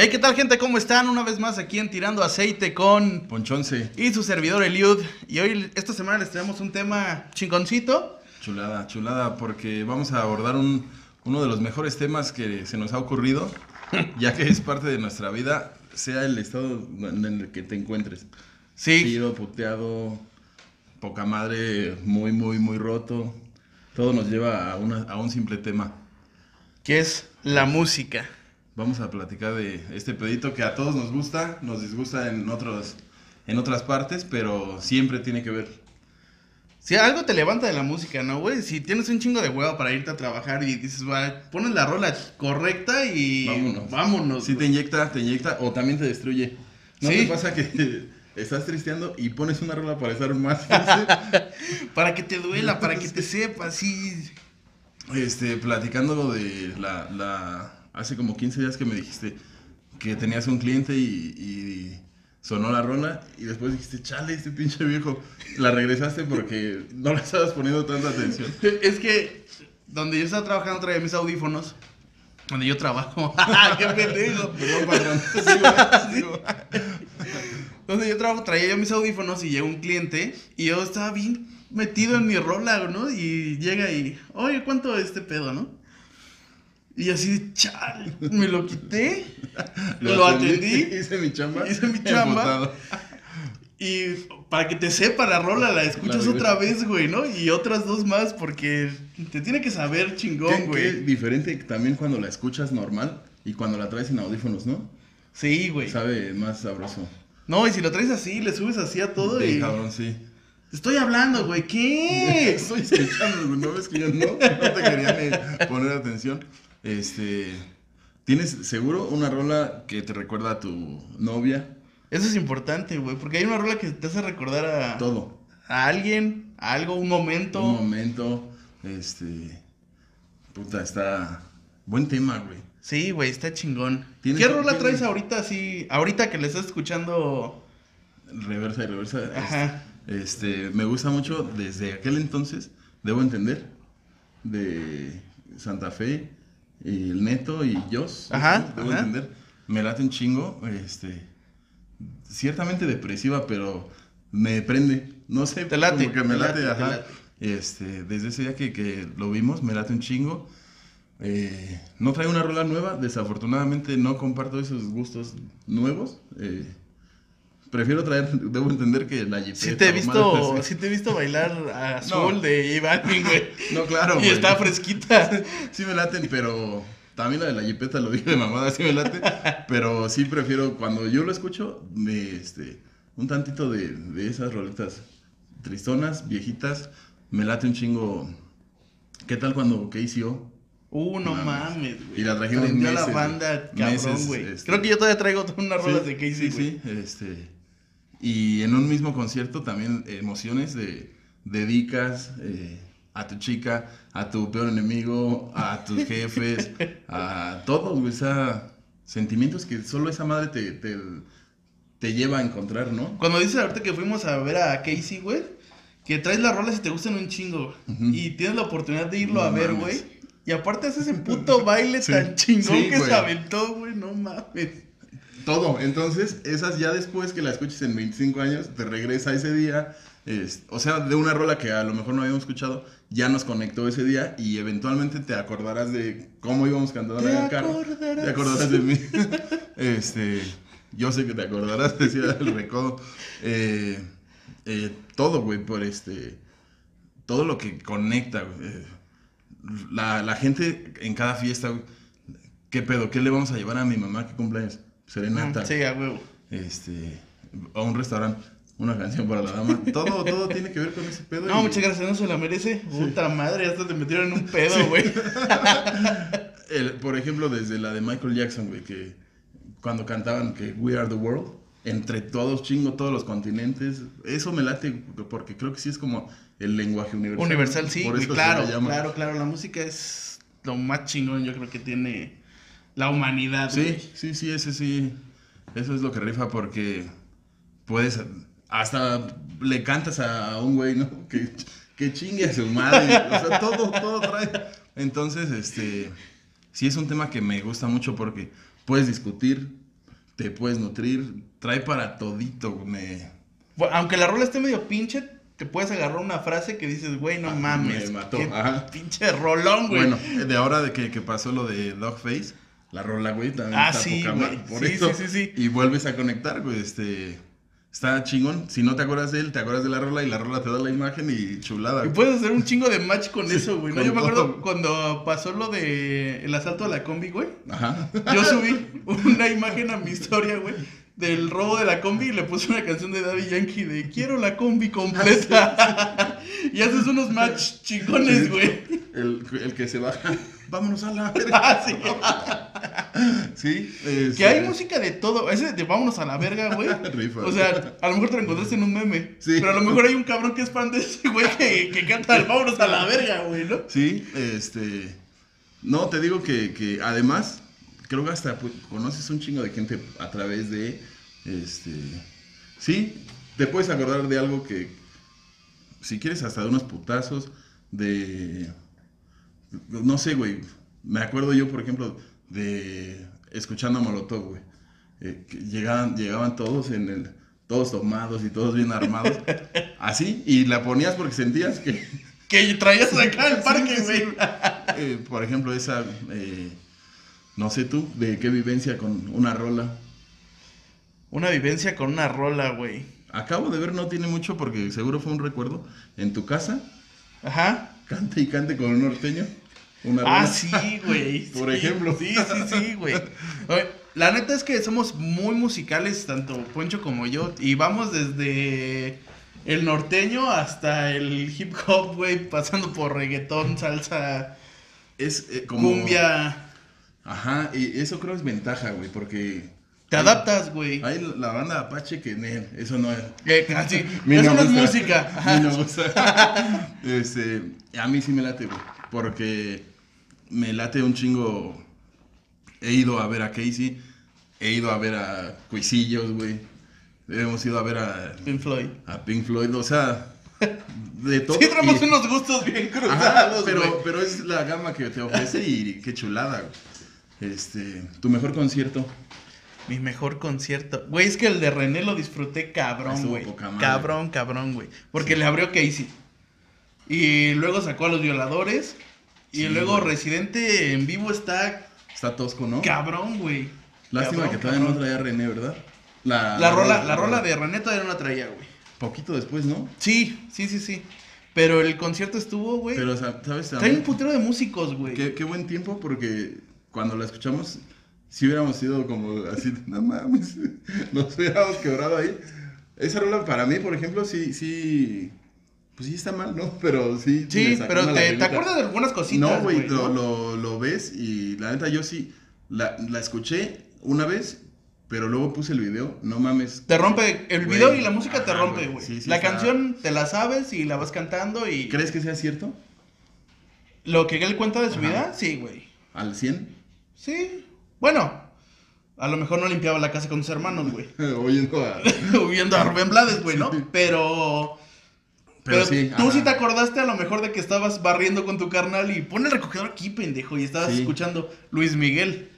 Hey, ¿qué tal gente? ¿Cómo están? Una vez más aquí en Tirando Aceite con Ponchonce. y su servidor Eliud. Y hoy, esta semana les traemos un tema chingoncito. Chulada, chulada, porque vamos a abordar un, uno de los mejores temas que se nos ha ocurrido, ya que es parte de nuestra vida, sea el estado en el que te encuentres. Sí, Tiro, puteado, poca madre, muy, muy, muy roto. Todo nos lleva a, una- a un simple tema. que es la música. Vamos a platicar de este pedito que a todos nos gusta, nos disgusta en, otros, en otras partes, pero siempre tiene que ver. Si algo te levanta de la música, ¿no, güey? Si tienes un chingo de huevo para irte a trabajar y dices, pones la rola correcta y Vámonos. vámonos. Si te inyecta, te inyecta o también te destruye. ¿No Sí. te pasa que estás tristeando y pones una rola para estar más? Para que te duela, para que te sepas, sí. este, platicando de la, la... Hace como 15 días que me dijiste que tenías un cliente y, y sonó la rola y después dijiste, chale, este pinche viejo. La regresaste porque no le estabas poniendo tanta atención. Es que donde yo estaba trabajando traía mis audífonos. Donde yo trabajo. ¡Qué pendejo! Perdón, patrón. Sí. Donde yo trabajo traía yo mis audífonos y llegó un cliente y yo estaba bien metido en mi rola, ¿no? Y llega y, oye, ¿cuánto es este pedo, no? Y así, chal, me lo quité, lo, atendí Hice mi chamba. Hice mi chamba. y para que te sepa la rola la escuchas La otra vez, güey, ¿no? Y otras dos más porque te tiene que saber chingón, Qué, güey. diferente también cuando la escuchas normal y cuando la traes en audífonos, ¿no? Sí, güey. Sabe más sabroso. No, y si lo traes así, le subes así a todo Bien y... cabrón, sí. Estoy hablando, güey, ¿qué? Estoy escuchando, güey, ¿no ves que yo no, no te quería poner atención? Este, ¿tienes seguro una rola que te recuerda a tu novia? Eso es importante, güey, porque hay una rola que te hace recordar a, Todo. a alguien, a algo, un momento. Un momento, este, puta, está, buen tema, güey. Sí, güey, está chingón. ¿Tienes- ¿Qué rola tienes- traes ahorita así, ahorita que le estás escuchando? Reversa y reversa. Ajá. Este, me gusta mucho desde aquel entonces, debo entender, de Santa Fe, el Neto y Jos. Ajá, Debo ajá. entender. Me late un chingo, este, ciertamente depresiva, pero me prende. No sé, Te late, como que me te late, late, te ajá. late. Este, desde ese día que, que lo vimos, me late un chingo. Eh, no traigo una rola nueva, desafortunadamente no comparto esos gustos nuevos. eh, prefiero traer, debo entender que la Jeepeta Sí te he visto, así. sí te he visto bailar a azul No. de Iván, güey. No, claro, y está fresquita. Sí me laten, pero también la de la Jeepeta lo dije de mamada, sí me late. Pero sí prefiero, cuando yo lo escucho, me, este, un tantito de, de esas roletas tristonas, viejitas, me late un chingo. ¿Qué tal cuando KCO? Uh, no Mames. mames, güey. Y la trajimos Prendió meses, la banda, cabrón, güey. este. Creo que yo todavía traigo unas rolas Sí, de Casey, sí, sí, este, y en un mismo concierto también emociones de dedicas eh, a tu chica, a tu peor enemigo, a tus jefes, a todo, güey, o sea, sentimientos que solo esa madre te, te, te lleva a encontrar, ¿no? Cuando dices ahorita que fuimos a ver a Casey, güey, que traes las rolas y te gustan un chingo, y tienes la oportunidad de irlo No a ver, mames. güey. Y aparte haces ese puto baile Sí, tan chingón sí, que güey. se aventó, güey, no mames. Todo, entonces esas ya después que la escuches en 25 años, te regresa ese día, es- o sea, de una rola que a lo mejor no habíamos escuchado, ya nos conectó ese día y eventualmente te acordarás de cómo íbamos cantando en el carro. Te acordarás de mí. este, yo sé que te acordarás, decía el recodo. Eh, eh, todo, güey, por este, todo lo que conecta, güey. Eh, La, la gente en cada fiesta, güey, ¿qué pedo? ¿Qué le vamos a llevar a mi mamá que cumpleaños? Serenata. Sí, a huevo. Este, a un restaurante, una canción para la dama. Todo, todo tiene que ver con ese pedo. No, y- muchas gracias, no se la merece. Puta madre, hasta te metieron en un pedo, güey. Por ejemplo, desde la de Michael Jackson, güey, que cuando cantaban que We Are the World, entre todos, chingo, todos los continentes, eso me late, porque creo que sí es como el lenguaje universal. Universal, sí, Por eso claro, llama. claro, claro. La música es lo más chingón, yo creo que tiene la humanidad, Sí, güey. sí, sí, ese sí, eso es lo que rifa, porque puedes, hasta le cantas a un güey, ¿no? Que, que chingue a su madre, o sea, todo, todo trae. Entonces, este, sí es un tema que me gusta mucho porque puedes discutir, te puedes nutrir, trae para todito, me... Bueno, aunque la rola esté medio pinche, te puedes agarrar una frase que dices, güey, no mames. me mató, qué ajá. Pinche rolón, güey. Bueno, de ahora de que, que pasó lo de Dogface, la rola, güey, también Ah, está sí, poca güey. madre, por Sí, eso. sí, sí, sí. Y vuelves a conectar, güey, este... Está chingón. Si no te acuerdas de él, te acuerdas de la rola y la rola te da la imagen y chulada. Y puedes hacer un chingo de match con eso, güey. ¿no? Yo me acuerdo cuando pasó lo de el asalto a la combi, güey. Ajá. Yo subí una imagen a mi historia, güey, del robo de la combi y le puse una canción de Daddy Yankee de Quiero la combi completa. y haces unos match chingones, güey. El, el que se baja. Vámonos a la verga. Ah, sí. Sí. este, Que hay música de todo. Ese de vámonos a la verga, güey. O sea, a lo mejor te lo encontraste en un meme. Sí. Pero a lo mejor hay un cabrón que es fan de ese güey que, que canta el vámonos a la verga, güey, ¿no? Sí, este. No, te digo que, que además, creo que hasta pues, conoces un chingo de gente a través de. Este. Sí, te puedes acordar de algo que. Si quieres, hasta de unos putazos. De. No sé, güey. Me acuerdo yo, por ejemplo, de. Escuchando a Molotov, güey. Eh, que llegaban, llegaban todos en el. Todos tomados y todos bien armados. Así, y la ponías porque sentías que. Que traías acá el Sí, parque, sí, güey. sí. Eh, por ejemplo, esa, eh, no sé tú, de qué vivencia con una rola. Una vivencia con una rola, güey. Acabo de ver, no tiene mucho porque seguro fue un recuerdo. En tu casa, Ajá. cante y cante con un norteño. Una Ah, rola. sí, güey. Por Sí, ejemplo. Sí, sí, sí, güey. La neta es que somos muy musicales, tanto Poncho como yo. Y vamos desde el norteño hasta el hip hop, güey. Pasando por reggaetón, salsa, Es eh, como. cumbia. Ajá, y eso creo es ventaja, güey, porque. Te hay- adaptas, güey. Hay la banda Apache que, nel, eso no es. Eh, casi. Mi Eso no es música. Ajá. no gusta. este, a mí sí me late, güey. Porque me late un chingo. He ido a ver a Casey. He ido a ver a Cuisillos, güey. Hemos ido a ver a, Pink Floyd. a Pink Floyd. O sea, de todo. Sí, tenemos y- unos gustos bien Ajá, cruzados, güey. pero, pero es la gama que te ofrece y qué chulada, güey. Este, tu mejor concierto. Mi mejor concierto. Güey, es que el de René lo disfruté cabrón, güey. Cabrón, cabrón, güey. Porque le abrió Casey. Y luego sacó a los violadores. Y Sí, luego güey. Residente en vivo está Está tosco, ¿no? cabrón, güey. Lástima Cabrón, que todavía no cabrón. traía René, ¿verdad? La, La rola, la rola de René todavía no la traía, güey. Poquito después, ¿no? Sí, sí, sí, sí. Pero el concierto estuvo, güey. Pero, ¿sabes? Trae un putero de músicos, güey. Qué, qué buen tiempo porque cuando la escuchamos, si hubiéramos sido como así, no mames, nos hubiéramos quebrado ahí. Esa rola para mí, por ejemplo, sí, sí, pues sí está mal, ¿no? Pero sí. Sí, pero te, te acuerdas de algunas cositas, No, güey, lo, ¿no? lo, lo ves y la neta yo sí, la, la escuché una vez, pero luego puse el video, no mames. Te rompe el video y la música te rompe, güey. güey. Sí, sí la está- canción te la sabes y la vas cantando y ¿Crees que sea cierto? lo que él cuenta de su Ajá. vida, sí, güey. ¿Al 100? Sí. Bueno, a lo mejor no limpiaba la casa con sus hermanos, güey. Oyendo a... Viendo a Rubén Blades, güey, ¿no? Sí. Pero Pero, Pero, sí. tú ajá. sí te acordaste a lo mejor de que estabas barriendo con tu carnal y pon el recogedor aquí, pendejo, y estabas Sí. escuchando Luis Miguel.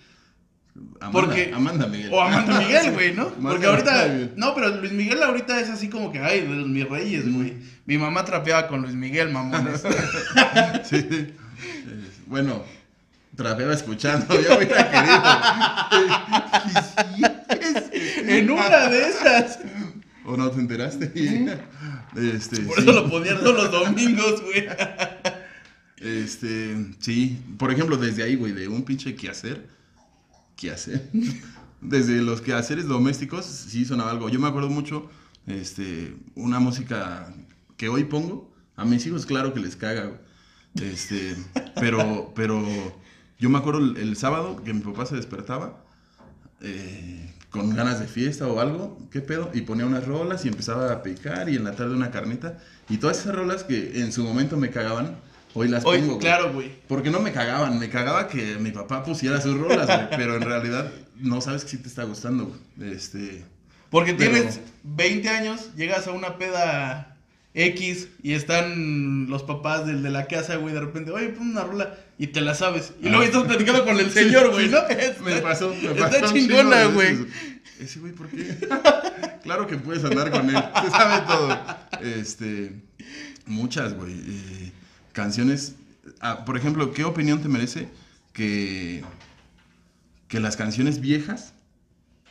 Amanda, porque- Amanda Miguel. O Amanda Miguel, güey, ¿no? Amanda Porque ahorita. No, pero Luis Miguel ahorita es así como que, ay, de los mis reyes, güey. Mi mamá trapeaba con Luis Miguel, mamones. Sí. Eh, bueno, trapeaba escuchando, yo hubiera querido. en una de esas. ¿O no te enteraste? Este, Por sí. eso lo ponía todos los domingos, güey. Este, sí. Por ejemplo, desde ahí, güey, de un pinche quehacer. Quehacer. Desde los quehaceres domésticos, sí sonaba algo. Yo me acuerdo mucho, este, una música que hoy pongo. A mis hijos, claro que les caga, güey. Este, pero, pero yo me acuerdo el, el sábado que mi papá se despertaba. eh, con ganas de fiesta o algo, ¿qué pedo? Y ponía unas rolas y empezaba a picar y en la tarde una carnita. Y todas esas rolas que en su momento me cagaban, hoy las Hoy, pongo. claro, güey. Porque no me cagaban, me cagaba que mi papá pusiera sus rolas, güey, pero en realidad no sabes que sí te está gustando, güey. Este, Porque Pero- tienes 20 años, llegas a una peda X y están los papás del de la casa, güey, de repente, oye, pon una rola y te la sabes. Y Ah. luego estás platicando con el señor, güey, ¿no? me Está- pasó, me Está pasó un chingona, güey. ¿ese güey por qué? claro que puedes andar con él, se sabe todo. Este, muchas, güey. eh, canciones, ah, por ejemplo, ¿qué opinión te merece que, que las canciones viejas,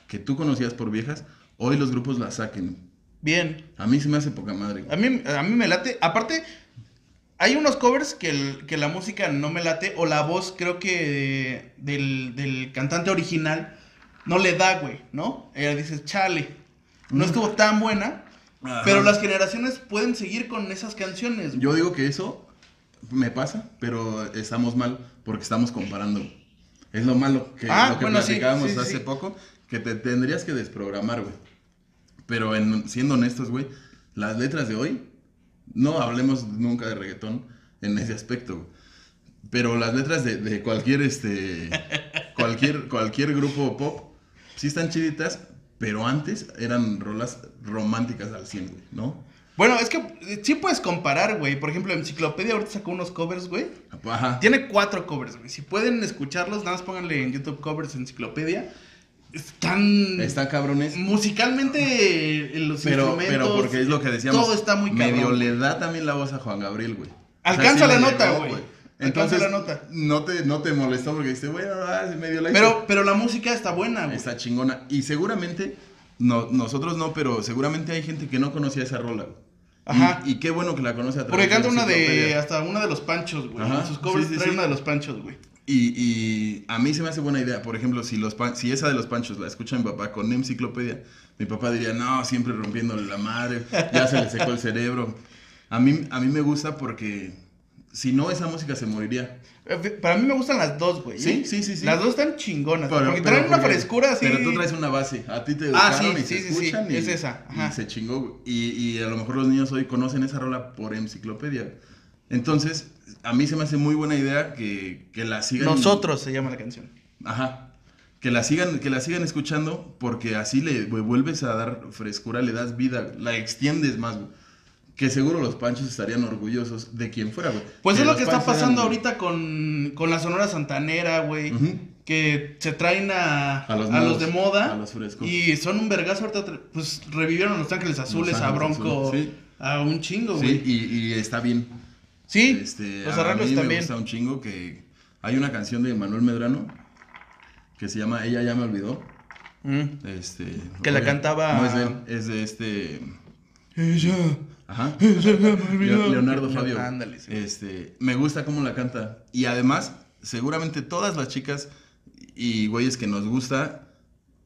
que tú conocías por viejas, hoy los grupos las saquen? Bien. A mí se me hace poca madre. A mí, a mí me late. Aparte, hay unos covers que, el- que la música no me late. O la voz, creo que del, del cantante original no le da, güey, ¿no? Ella dices, chale. No estuvo tan buena. Ajá. Pero las generaciones pueden seguir con esas canciones. Yo digo que eso me pasa, pero estamos mal porque estamos comparando. Es lo malo que, Ah, lo que bueno, platicábamos sí, sí, hace sí. poco, que te tendrías que desprogramar, güey. Pero en, siendo honestos, güey, las letras de hoy, no hablemos nunca de reggaetón en ese aspecto, güey. Pero las letras de, de cualquier, este, cualquier, cualquier grupo pop, sí están chiditas, pero antes eran rolas románticas al 100, güey, ¿no? Bueno, es que eh, sí puedes comparar, güey. Por ejemplo, Enciclopedia ahorita sacó unos covers, güey. Ajá. Tiene cuatro covers, güey. Si pueden escucharlos, nada más pónganle en YouTube covers Enciclopedia. Están. Están cabrones. Musicalmente, los Pero, instrumentos. pero porque es lo que decíamos. Todo está muy cabrón. Medio le da también la voz a Juan Gabriel, güey. Alcanza sí la nota, güey. Entonces, Alcanza la nota. No te, no te molestó porque dijiste, bueno, medio la. Pero, pero la música está buena, güey. Está chingona. Y seguramente, no, nosotros no, pero seguramente hay gente que no conocía esa rola, güey. Ajá. Y, y qué bueno que la conoce a través Porque canta una de. Hasta una de los panchos, güey. En sus covers sí, sí, trae sí. una de los panchos, güey. Y, y a mí se me hace buena idea. Por ejemplo, si, los pan- si esa de los panchos la escucha mi papá con enciclopedia, mi papá diría, no, siempre rompiéndole la madre, ya se le secó el cerebro. A mí, a mí me gusta porque si no, esa música se moriría. Eh, Para mí me gustan las dos, güey. Sí, ¿eh? sí, sí, sí. Las dos están chingonas. Pero- porque pero traen una porque- frescura así. Pero tú traes una base. A ti te Ah, educaron sí, y sí, se sí, sí, y, es esa, ajá. y se chingó. Y, y a lo mejor los niños hoy conocen esa rola por enciclopedia. Entonces, a mí se me hace muy buena idea que, que la sigan. Nosotros se llama la canción. Ajá. Que la sigan, que la sigan escuchando porque así le vuelves a dar frescura, le das vida, la extiendes más, güey. Que seguro los panchos estarían orgullosos de quien fuera, güey. Pues es lo que está pasando eran- ahorita con, con la Sonora Santanera, güey. Que se traen a, A los a los de moda. a los frescos. Y son un vergazo ahorita. Pues revivieron a Los Ángeles Azules, a Ángeles Bronco, Azules, sí. a un chingo, Sí, güey. y, y está bien. Sí, Este, los a arreglos mí me también. gusta un chingo que hay una canción de Manuel Medrano que se llama Ella ya me olvidó. Mm. Este, Que la cantaba- No es de él, es de este Ella, Ajá. ella me olvidó. Leo- Leonardo Fabio. Ándale, sí. Este, me gusta cómo la canta. Y además, seguramente todas las chicas y güeyes que nos gusta,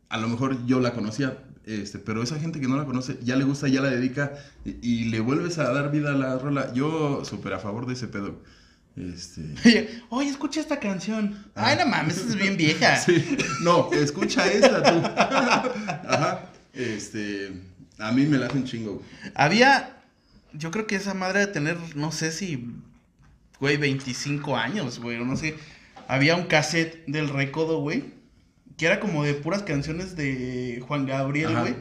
a lo mejor yo la conocía, este, pero esa gente que no la conoce, ya le gusta, ya la dedica y, y le vuelves a dar vida a la rola. Yo súper a favor de ese pedo. Este, Oye, escucha esta canción. Ay, no mames, es bien vieja. sí, no, escucha esta tú. Ajá. Este, a mí me la hace un chingo. Había, yo creo que esa madre de tener, no sé si, güey, 25 años, güey, o no sé. Había un cassette del Recodo, güey, que era como de puras canciones de Juan Gabriel, güey.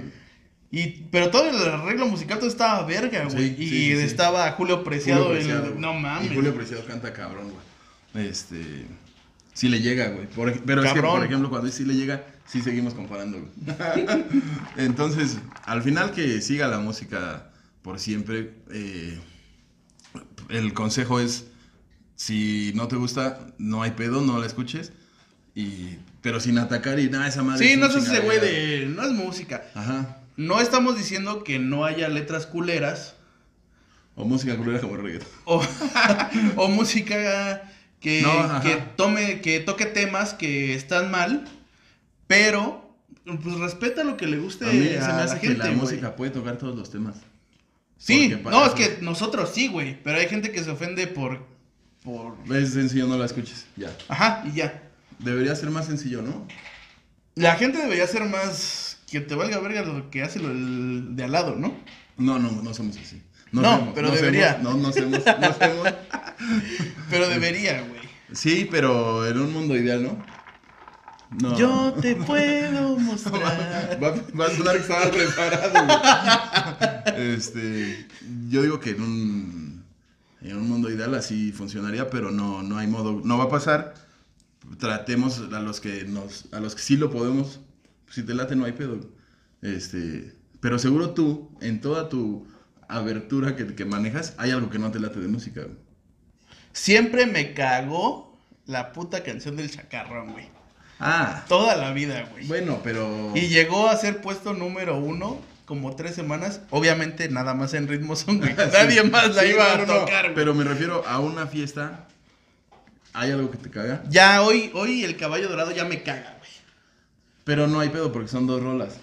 Y, pero todo el arreglo musical todo estaba verga, güey. Sí, y sí, sí, sí. estaba Julio Preciado. Julio el- no mames. Y Julio Preciado canta cabrón, güey. Este. Sí le llega, güey. Pero es que, Cabrón. por ejemplo, cuando sí le llega, sí seguimos comparando, güey. Entonces, al final que siga la música por siempre, eh, el consejo es: si no te gusta, no hay pedo, no la escuches. Y, pero sin atacar y nada, esa madre. Sí, es no es ese güey de. No es música. Ajá. No estamos diciendo que no haya letras culeras. O música culera como el reggaetón. o, o música que, No, que tome, que toque temas que están mal, pero pues respeta lo que le guste A mí a, se me hace la que gente, la güey. música puede tocar todos los temas. Sí, no, es que nosotros sí, güey, pero hay gente que se ofende por, por, Es sencillo, no la escuches. Ya. ajá, y ya. Debería ser más sencillo, ¿no? La gente debería ser más que te valga verga lo que hace lo el de al lado, ¿no? No, no, no somos así. No, pero no debería. hacemos, no, no hacemos, no hacemos. Pero debería, güey. Sí, pero en un mundo ideal, ¿no? No. Yo te puedo mostrar. Va, va a sonar que estaba preparado. güey. Este, yo digo que en un, en un mundo ideal así funcionaría, pero no, no hay modo, no va a pasar. Tratemos a los que nos, a los que sí lo podemos, Si te late, no hay pedo. Este, pero seguro tú, en toda tu abertura que, que manejas, hay algo que no te late de música, güey. Siempre me cagó la puta canción del chacarrón, güey. Ah, Toda la vida, güey. bueno, pero... Y llegó a ser puesto número uno como tres semanas. Obviamente nada más en ritmo son, güey. Sí. Nadie más la Sí, iba no, a no, tocar, güey. Pero me refiero a una fiesta. ¿Hay algo que te caga? Ya hoy, hoy el caballo dorado ya me caga, güey. Pero no hay pedo porque son dos rolas.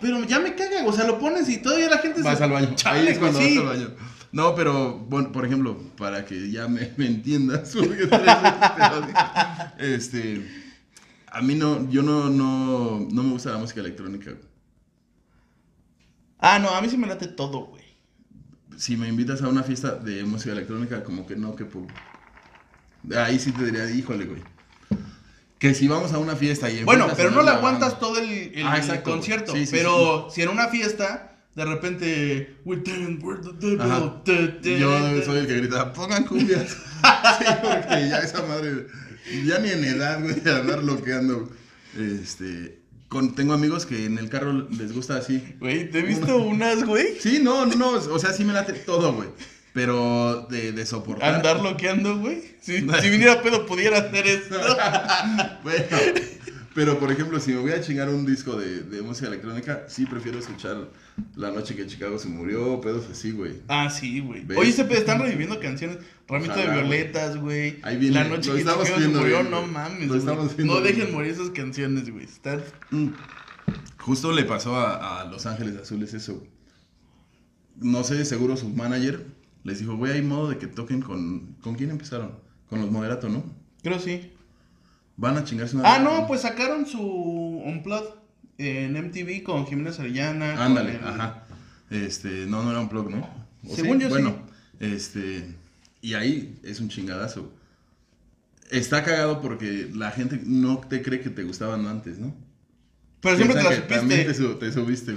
Pero ya me caga, o sea, lo pones y todavía la gente Vas se... al baño. Chale, Ahí es cuando sí. vas al baño. No, pero, bueno, por ejemplo, para que ya me, me entiendas. Este, a mí no, yo no, no, no me gusta la música electrónica. Ah, no, a mí sí me late todo, güey. Si me invitas a una fiesta de música electrónica, como que no, que Ahí sí te diría, híjole, güey. Que si vamos a una fiesta y Bueno, pero no la aguantas banda- todo el, el Ah, exacto, concierto. sí, sí, pero si en una fiesta, de repente. Yo soy el que grita, pongan cumbias. sí, porque ya esa madre, ya ni en edad, güey, de andar loqueando. Este, con, tengo amigos que en el carro les gusta así. Güey, te he visto unas, güey. Sí, no, no, no, o sea, sí me late todo, güey. Pero de, de soportar. Andar loqueando, güey. Si, si viniera pedo, pudiera hacer esto. Bueno, pero por ejemplo, si me voy a chingar un disco de, de música electrónica, sí prefiero escuchar La noche que Chicago se murió, pedos así, güey. Ah, sí, güey. Oye, se están reviviendo canciones. Ramito Ojalá, de violetas, güey. Ahí viene, La noche lo que Chicago se murió, bien, no mames. Lo estamos No bien. dejen morir esas canciones, güey. Están. Mm. Justo le pasó a, a Los Ángeles Azules eso. No sé, seguro su manager les dijo, güey, hay modo de que toquen con... ¿Con quién empezaron? Con los Moderato, ¿no? Creo sí. Van a chingarse una... Ah, no, pues sacaron su Unplugged en MTV con Jimena Sarillana. con Ándale, el- ajá. Este, no, no era un blog, ¿no? ¿O Según yo, sí. Bueno, este, y ahí es un chingadazo. Está cagado porque la gente no te cree que te gustaban antes, ¿no? Pero siempre te la que También te, supiste. te subiste.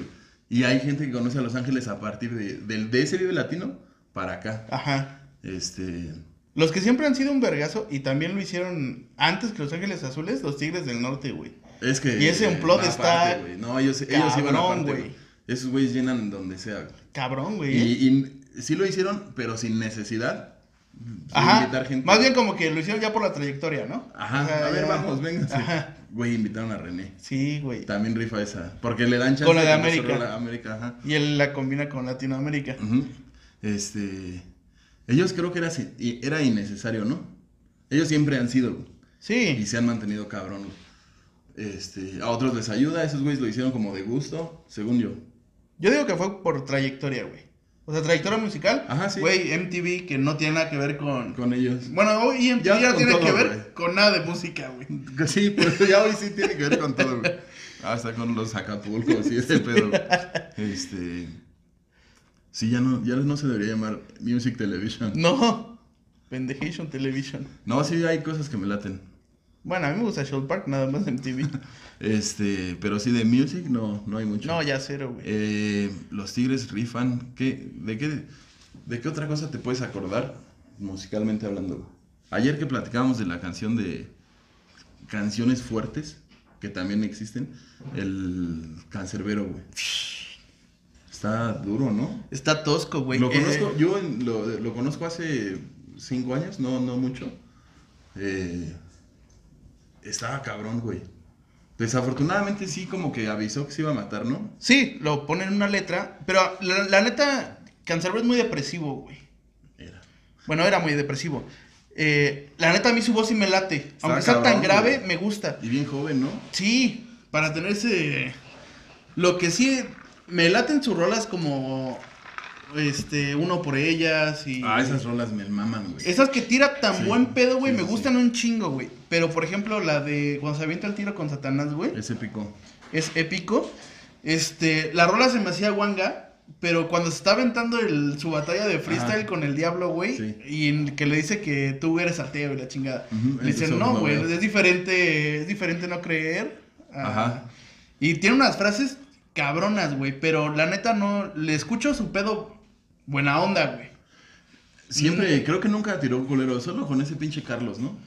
Y hay gente que conoce a Los Ángeles a partir de, del, de ese Vive Latino para acá. Ajá. Este, Los que siempre han sido un vergazo y también lo hicieron antes que Los Ángeles Azules, los Tigres del Norte, güey. es que... Y ese va está aparte, güey. No, ellos, ellos iban cabrón, aparte, güey. güey. Esos güeyes llenan donde sea. güey. Cabrón, güey. Y, y sí lo hicieron, pero sin necesidad de Ajá. invitar gente. Más bien como que lo hicieron ya por la trayectoria, ¿no? Ajá, O sea, a ver, ya- vamos, vénganse. Ajá. Güey, invitaron a René. Sí, güey. También rifa esa. Porque le dan chance Con la de América. la América, ajá. Y él la combina con Latinoamérica. Ujú. Este. Ellos creo que era, era innecesario, ¿no? Ellos siempre han sido. güey, Y Sí. se han mantenido cabrón. güey. Este, a otros les ayuda, esos güeyes lo hicieron como de gusto, según yo. Yo digo que fue por trayectoria, güey. O sea, trayectoria musical. Ajá, sí. Güey, MTV que no tiene nada que ver con... Con ellos. Bueno, hoy MTV Ya ya, tiene todo, que ver güey. con nada de música, güey. Sí, pero ya hoy sí tiene que ver con todo, güey. Hasta con los Acapulcos y ese pedo. Este. Sí, ya no, ya no se debería llamar Music Television. No. Pendejation Television. No, sí hay cosas que me laten. Bueno, a mí me gusta Show Park, nada más MTV. Este, pero sí de music no, no hay mucho. No, ya cero, güey. Eh, los Tigres rifan. ¿Qué, de, qué, ¿De qué otra cosa te puedes acordar musicalmente hablando? Ayer que platicábamos de la canción de canciones fuertes, que también existen, el cancerbero, güey. Está duro, ¿no? Está tosco, güey. Lo Eh, conozco, yo lo, lo conozco hace cinco años, no, no mucho. Eh, estaba cabrón, güey. Desafortunadamente sí como que avisó que se iba a matar, ¿no? Sí, lo ponen en una letra. Pero la, la neta, Cancerbero es muy depresivo, güey. Era. Bueno, era muy depresivo. Eh, la neta, a mí su voz sí me late. Está Aunque sea tan cabrón, grave, güey. me gusta. Y bien joven, ¿no? Sí, para tener ese... Lo que sí me laten sus rolas como... Este, uno por ellas y... Ah, esas rolas me maman, güey. Esas que tira tan Sí, buen pedo, güey, sí, me sí, gustan un chingo, güey. Pero, por ejemplo, la de cuando se avienta el tiro con Satanás, güey, Es épico. es épico. Este, la rola se me hacía guanga, pero cuando se está aventando el, su batalla de freestyle Ajá. con el diablo, güey, Sí. y en- que le dice que tú eres ateo y la chingada. Le dicen, no, güey, veo". es diferente, es diferente no creer. Ajá. Y tiene unas frases cabronas, güey, pero la neta no, le escucho su pedo buena onda, güey. Siempre, creo que nunca tiró un culero, solo con ese pinche Carlos, ¿no?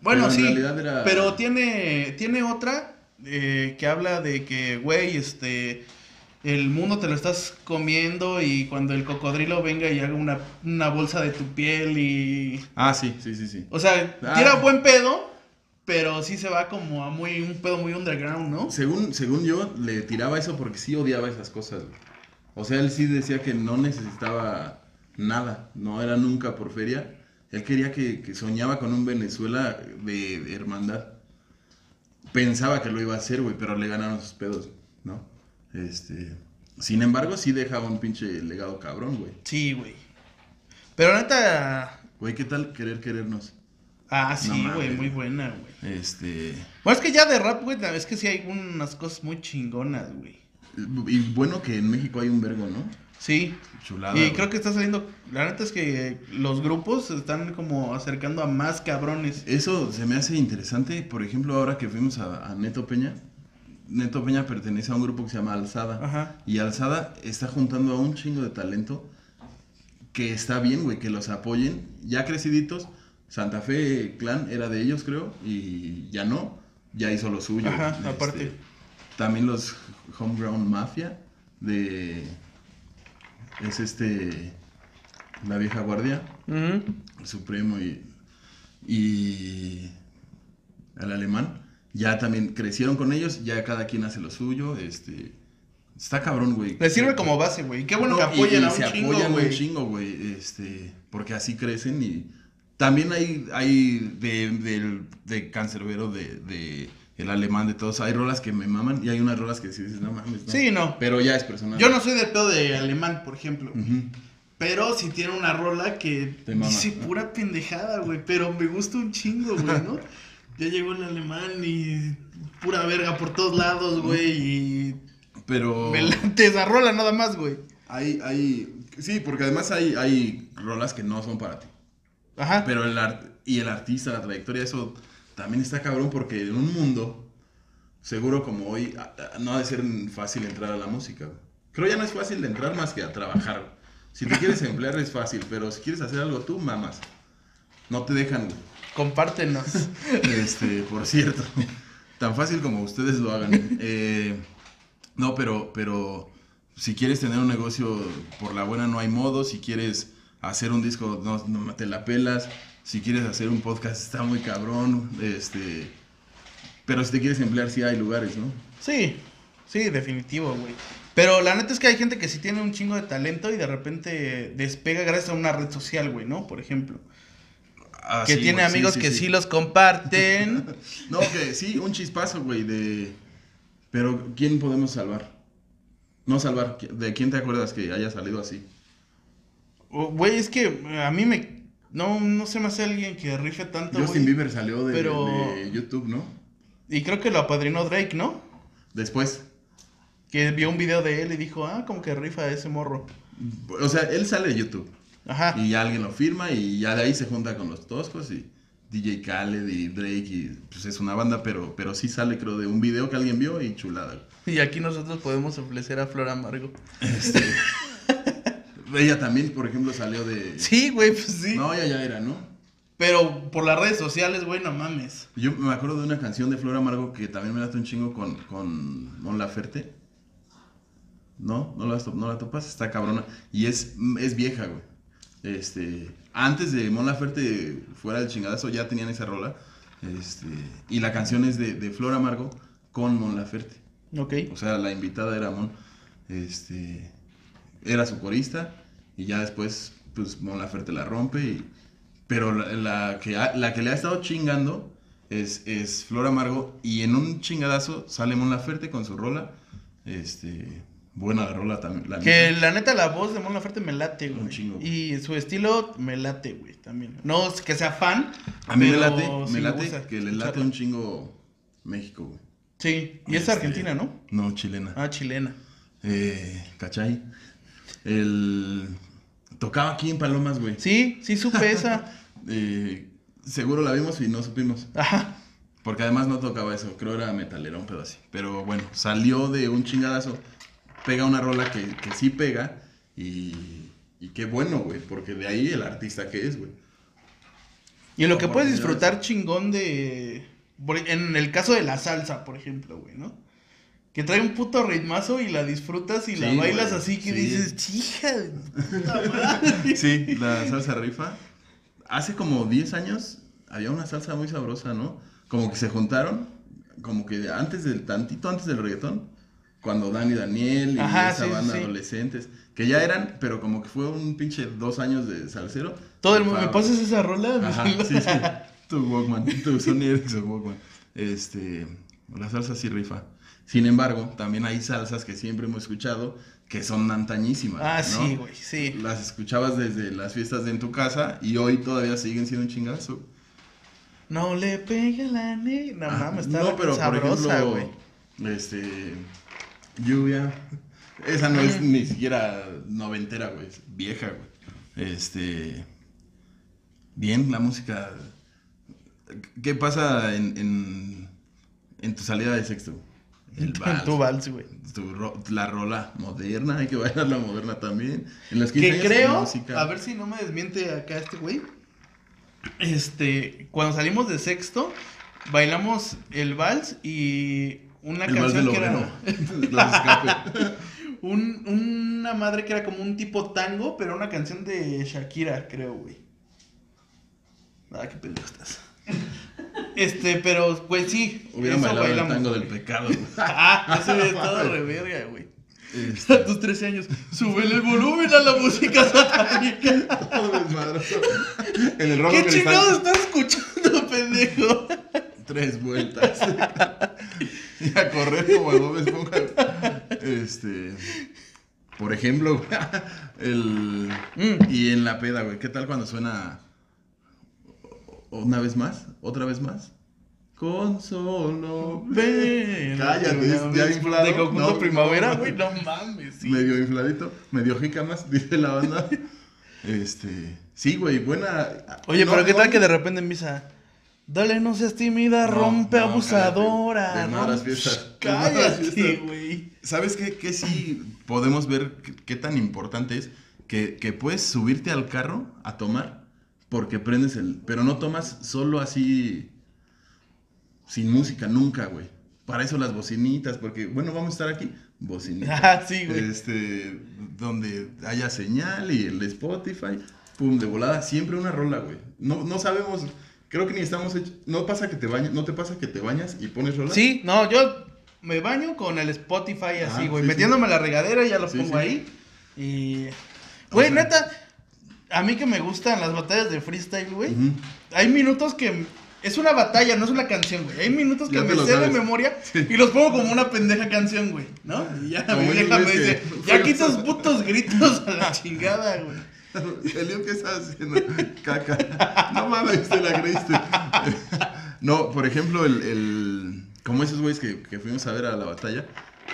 Bueno, Pero en sí, realidad era- pero tiene, tiene otra eh, que habla de que, güey, este, el mundo te lo estás comiendo y cuando el cocodrilo venga y haga una, una bolsa de tu piel y... Ah, sí, sí, sí, sí. O sea, Ah. tira buen pedo, pero sí se va como a muy, un pedo muy underground, ¿no? Según, según yo, le tiraba eso porque sí odiaba esas cosas. güey. O sea, él sí decía que no necesitaba nada, no era nunca por feria. Él quería que, que soñaba con un Venezuela de, de hermandad. Pensaba que lo iba a hacer, güey, pero le ganaron sus pedos, ¿no? Este, sin embargo, sí dejaba un pinche legado cabrón, güey. Sí, güey. Pero neta... Güey, ¿qué tal querer querernos? Ah, sí, güey, muy buena, güey. Este, Bueno, es que ya de rap, güey, la- es que sí hay unas cosas muy chingonas, güey. y bueno que en México hay un vergo, ¿no? Sí. Chulada. Y creo que está saliendo. La neta es que los grupos se están como acercando a más cabrones. Eso se me hace interesante, por ejemplo, ahora que fuimos a, a Neto Peña. Neto Peña pertenece a un grupo que se llama Alzada. Ajá. Y Alzada está juntando a un chingo de talento que está bien, güey, que los apoyen. Ya creciditos, Santa Fe Clan era de ellos, creo, y ya no, ya hizo lo suyo. Ajá, Este, aparte. También los Homeground Mafia de... Es este... La vieja guardia. El Supremo y, y el alemán, ya también crecieron con ellos, ya cada quien hace lo suyo, este, está cabrón, güey. Les sirve como base, güey. Qué bueno No, que apoyen y a un se chingo, apoyan un chingo, güey, este, porque así crecen y también hay, hay de, del- de Cancerbero, de, de el alemán, de todos, hay rolas que me maman y hay unas rolas que sí dices, no mames, no. Sí, no. Pero ya es personal. Yo no soy de pedo de alemán, por ejemplo. Pero sí tiene una rola que Te mama, dice ¿no? pura pendejada, güey. Pero me gusta un chingo, güey, ¿no? ya llegó el alemán y pura verga por todos lados, güey. Y Pero... me late esa rola nada más, güey. Hay, hay, sí, porque además hay, hay rolas que no son para ti. Ajá. Pero el art y el artista, la trayectoria, eso también está cabrón porque en un mundo, seguro como hoy, no ha de ser fácil entrar a la música. Creo ya no es fácil de entrar más que a trabajar. Si te quieres emplear es fácil, pero si quieres hacer algo tú, mamas. No te dejan. Compártenos. este, por cierto. Tan fácil como ustedes lo hagan. Eh, no, pero, pero si quieres tener un negocio por la buena no hay modo. Si quieres hacer un disco, no, no te la pelas. Si quieres hacer un podcast, está muy cabrón. Este, pero si te quieres emplear, sí hay lugares, ¿no? Sí, sí, definitivo, güey. Pero la neta es que hay gente que sí tiene un chingo de talento y de repente despega gracias a una red social, güey, ¿no? Por ejemplo. Ah, que sí, tiene güey, amigos sí, que sí. sí. los comparten. No, que sí, un chispazo, güey, de... Pero, ¿quién podemos salvar? No salvar, ¿de quién te acuerdas que haya salido así? O, Güey, es que a mí me... No, no se me hace alguien que rife tanto, Justin. Bieber salió de, Pero- de YouTube, ¿no? Y creo que lo apadrinó Drake, ¿no? Después. Que vio un video de él y dijo, ah, como que rifa ese morro. O sea, él sale de YouTube. Ajá. Y ya alguien lo firma y ya de ahí se junta con los Toscos y DJ Khaled y Drake y pues es una banda, pero, pero sí sale creo de un video que alguien vio y chulada. Y aquí nosotros podemos ofrecer a Flor Amargo. Este, ella también, por ejemplo, salió de... Sí, güey, pues sí. No, ella ya era, ¿no? Pero por las redes sociales, güey, no mames. Yo me acuerdo de una canción de Flor Amargo que también me late un chingo con, con Mon Laferte. ¿No? ¿No la, no la topas? Está cabrona. Y es, es vieja, güey. Este, antes de Mon Laferte fuera el chingadazo ya tenían esa rola. Este, y la canción es de, de Flor Amargo con Mon Laferte. Ok. O sea, la invitada era Mon. Este, era su corista y ya después, pues Mon Laferte la rompe. Y, pero la, la que ha- la que le ha estado chingando es, es Flor Amargo y en un chingadazo sale Mon Laferte con su rola. Este, buena la rola también. la Que neta. la neta la voz de Mon Laferte me late, Un güey. chingo. Y su estilo me late, güey, también. No que sea fan. A mí me late, sí me late que le late un chingo México, güey. Sí, y es Este, argentina, ¿no? No, chilena. Ah, chilena. Eh, ¿Cachai? El... Tocaba aquí en Palomas, güey. Sí, sí supe esa. Eh, seguro la vimos y no supimos. Ajá. Porque además no tocaba eso. Creo era metalero, un pedo así. Pero bueno, salió de un chingadazo. Pega una rola que, que sí pega. Y, y qué bueno, güey. Porque de ahí el artista que es, güey. Y lo que puedes disfrutar chingón de, en el caso de la salsa, por ejemplo, güey, ¿no? Que trae un puto ritmazo y la disfrutas y la bailas güey, así que sí. dices, hija de puta madre". Sí, la salsa rifa. Hace como 10 años había una salsa muy sabrosa, ¿no? Como que se juntaron, como que antes del, tantito antes del reggaetón, cuando Dani Daniel y Ajá, esa sí, banda adolescentes, que ya eran, pero como que fue un pinche dos años de salsero. Todo el mundo, ¿me pasas esa rola? Ajá, sí, sí. Tu Walkman, tu Sony Ericsson Walkman. Este, la salsa sí rifa. Sin embargo, también hay salsas que siempre hemos escuchado que son antañísimas. Ah, ¿no? sí, güey, sí. Las escuchabas desde las fiestas de en tu casa y hoy todavía siguen siendo un chingazo. No le pegue la negra. No Ah, mames, está no, pero sabrosa, por güey. ejemplo, este, lluvia. Esa no es ni siquiera noventera, güey, es vieja, güey. Este, bien, la música. ¿Qué pasa en, en, en tu salida de sexto? El vals. Tu vals, güey. Ro- la rola moderna, hay que bailar la moderna también. En 15 Que creo, música. a ver si no me desmiente acá este güey. Este, cuando salimos de sexto, bailamos el vals y una el canción que era un- una madre que era como un tipo tango, pero una canción de Shakira, creo, güey. Ah, qué pendejo estás. Este, pero, güey, sí. Hubieran eso bailado el tango güey. del pecado. güey. Ah, ese es todo reverga, güey. Este, A tus 13 años, súbele el volumen a la música satánica. todo desmadroso. En el rojo ¿Qué chingados estás escuchando, pendejo? Tres vueltas. y a correr como a Bob Esponja. Este. Por ejemplo, el. Mm. Y en la peda, güey. ¿Qué tal cuando suena. Una vez más? ¿Otra vez más? Con solo. Ven. Cállate, ya inflado. De conjunto No, primavera, güey, no mames. Sí. Medio infladito, medio jícamas, dice la banda. Este. Sí, güey, buena. Oye, No, pero ¿qué tal que de repente empieza? Dale, no seas tímida, rompe abusadora. cállate. De ¿no? malas fiestas. Cállate, güey. ¿Sabes qué, qué sí podemos ver qué, qué tan importante es? Que, que puedes subirte al carro a tomar porque prendes el... Pero no tomas solo así sin música, nunca, güey. Para eso las bocinitas, porque, bueno, vamos a estar aquí. Bocinitas. Ah, sí, güey. Este, donde haya señal y el Spotify, pum, de volada, siempre una rola, güey. No, no sabemos, creo que ni estamos hechos, no pasa que te bañas, no te pasa que te bañas y pones rola. Sí, no, yo me baño con el Spotify así, Ah, güey. sí, metiéndome a la regadera y ya lo Sí, pongo sí. ahí. Y. Güey, O sea- neta, a mí que me gustan las batallas de freestyle, güey. Hay minutos que. Es una batalla, no es una canción, güey. Hay minutos que me sé de memoria y los pongo como una pendeja canción, güey. ¿No? Y ya mi vieja me dice, que- ya quita esos putos gritos a la chingada, güey. Elio, ¿qué estás haciendo? Caca. No mames, te la creíste. No, por ejemplo, el, el- como esos güeyes que, que fuimos a ver a la batalla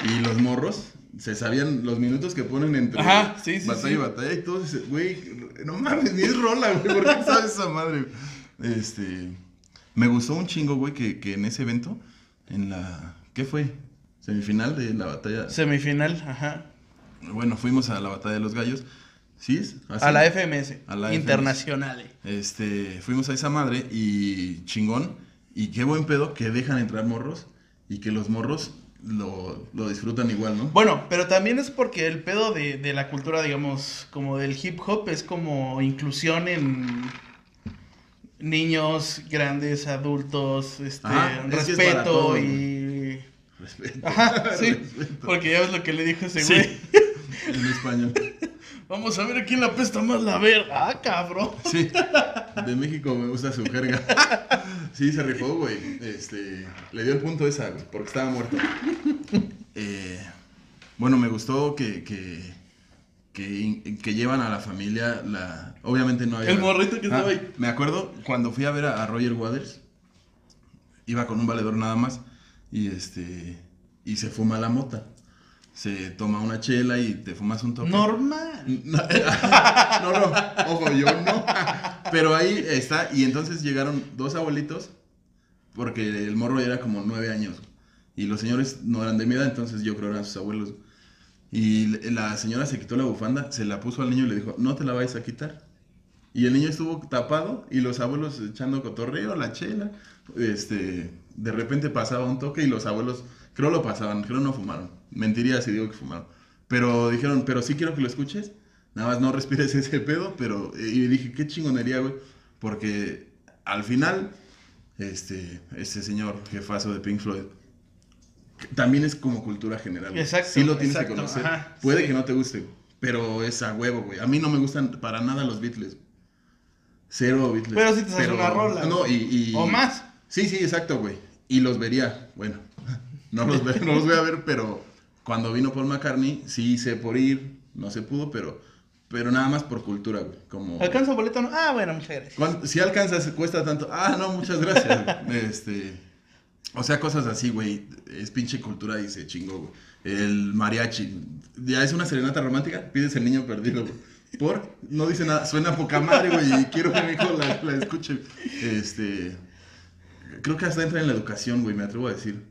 y los morros se sabían los minutos que ponen entre Ajá, sí, sí, batalla sí. y batalla y todos dicen, güey, no mames, ni es rola, güey, ¿por qué sabes esa madre? Este, me gustó un chingo, güey, que, que en ese evento, en la, ¿qué fue? Semifinal de la batalla. Semifinal, ajá. Bueno, fuimos a la batalla de los gallos. ¿Sí? ¿Así? A la FMS. A la FMS. internacional. Este, fuimos a esa madre y chingón. Y qué buen pedo que dejan entrar morros y que los morros lo, lo disfrutan igual, ¿no? Bueno, pero también es porque el pedo de, de la cultura, digamos, como del hip hop, es como inclusión en niños, grandes, adultos, este, Ajá, respeto todo, y... Respeto. Ajá, sí, Respeto. porque ya ves lo que le dijo ese Sí. güey. En español. Vamos a ver a quién la pesta más la verga. Ah, cabrón. Sí. De México me gusta su jerga. Sí, se rifó, güey. Este, le dio el punto esa, güey, porque estaba muerto. Eh, bueno, me gustó que, que, que, que llevan a la familia la... Obviamente no había... El morrito que estaba Ah, ahí. Me acuerdo cuando fui a ver a, a Roger Waters, iba con un valedor nada más y este y se fuma la mota. Se toma una chela y te fumas un toque. Normal. No, no, no, ojo, yo no. Pero ahí está, y entonces llegaron dos abuelitos, porque el morro era como nueve años, y los señores no eran de mi edad, entonces yo creo eran sus abuelos. Y la señora se quitó la bufanda, se la puso al niño y le dijo, no te la vayas a quitar. Y el niño estuvo tapado y los abuelos echando cotorreo, la chela. Este, de repente pasaba un toque y los abuelos, creo lo pasaban, creo no fumaron. Mentiría si digo que fumaron. Pero dijeron, pero sí quiero que lo escuches. Nada más no respires ese pedo, pero... Y dije, qué chingonería, güey. Porque al final, este, este señor jefazo de Pink Floyd, también es como cultura general. güey. Exacto, Sí lo tienes exacto, que conocer. ajá, Puede sí. que no te guste, pero es a huevo, güey. A mí no me gustan para nada los Beatles. Cero Beatles. Pero sí te sabes una rola, No, y, y- O más. Sí, sí, exacto, güey. Y los vería. Bueno, no los, ve- no los voy a ver, pero cuando vino Paul McCartney, sí hice por ir. No se pudo, pero, pero nada más por cultura, güey. Como... ¿Alcanza boleto no? Ah, bueno, muchas gracias. Cuan- Si alcanzas, cuesta tanto. Ah, no, muchas gracias. este. O sea, cosas así, güey. Es pinche cultura y se chingó, güey. El mariachi. Ya es una serenata romántica. Pides el niño perdido, güey. Por. No dice nada. Suena poca madre, güey. Y quiero que mi hijo la, la escuche. Este. Creo que hasta entra en la educación, güey. Me atrevo a decir.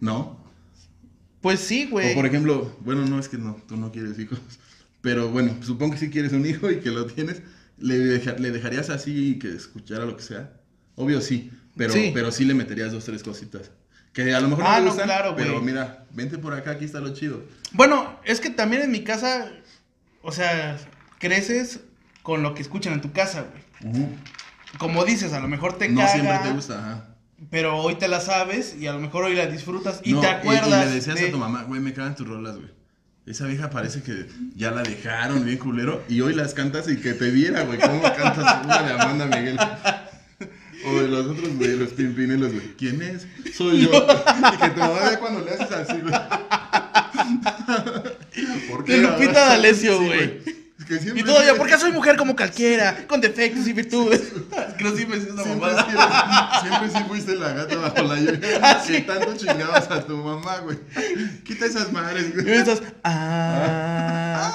¿No? Pues sí, güey. O por ejemplo, bueno, no es que no, tú no quieres hijos, pero bueno, supongo que si quieres un hijo y que lo tienes, ¿le, deja- le dejarías así que escuchara lo que sea? Obvio sí, pero Sí. pero sí le meterías dos, tres cositas. Que a lo mejor no Ah, no, gustan, claro, güey. pero mira, vente por acá, aquí está lo chido. Bueno, es que también en mi casa, o sea, creces con lo que escuchan en tu casa, güey. Como dices, a lo mejor te no caga, siempre te gusta, ajá. Pero hoy te la sabes y a lo mejor hoy la disfrutas y No, te acuerdas. Y, le decías de- a tu mamá, güey, me cagan tus rolas, güey. Esa vieja parece que ya la dejaron bien culero y hoy las cantas y que te viera, güey, cómo cantas una de Amanda Miguel. O de los otros, güey, los pimpinelos, güey. ¿Quién es? Soy yo. Y que tu mamá vea cuando le haces así, güey. ¿Por De Lupita? D'Alessio, Sí, güey. Es que Y todavía, quieres- porque soy mujer como cualquiera, con defectos y virtudes. Creo que sí me esa Siempre, mamada. siempre sí fuiste la gata bajo la lluvia. Ah, Que sí. tanto chingabas a tu mamá, güey. Quita esas madres, Y güey. me estás, ah,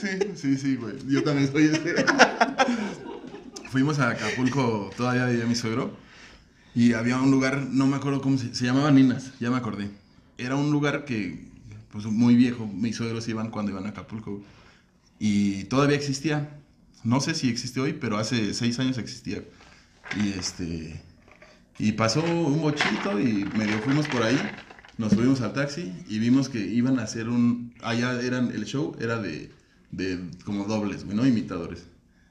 Sí, sí, sí, güey. Yo también soy ese. Fuimos a Acapulco, todavía vivía mi suegro. Y había un lugar, no me acuerdo cómo se, se llamaba Ninas, ya me acordé. Era un lugar que, pues muy viejo, mis suegros iban cuando iban a Acapulco. Y todavía existía. No sé si existe hoy, pero hace seis años existía. Y este. Y pasó un bochito y medio fuimos por ahí. Nos subimos al taxi y vimos que iban a hacer un. Allá eran. El show era de. de como dobles, güey, ¿no? Imitadores.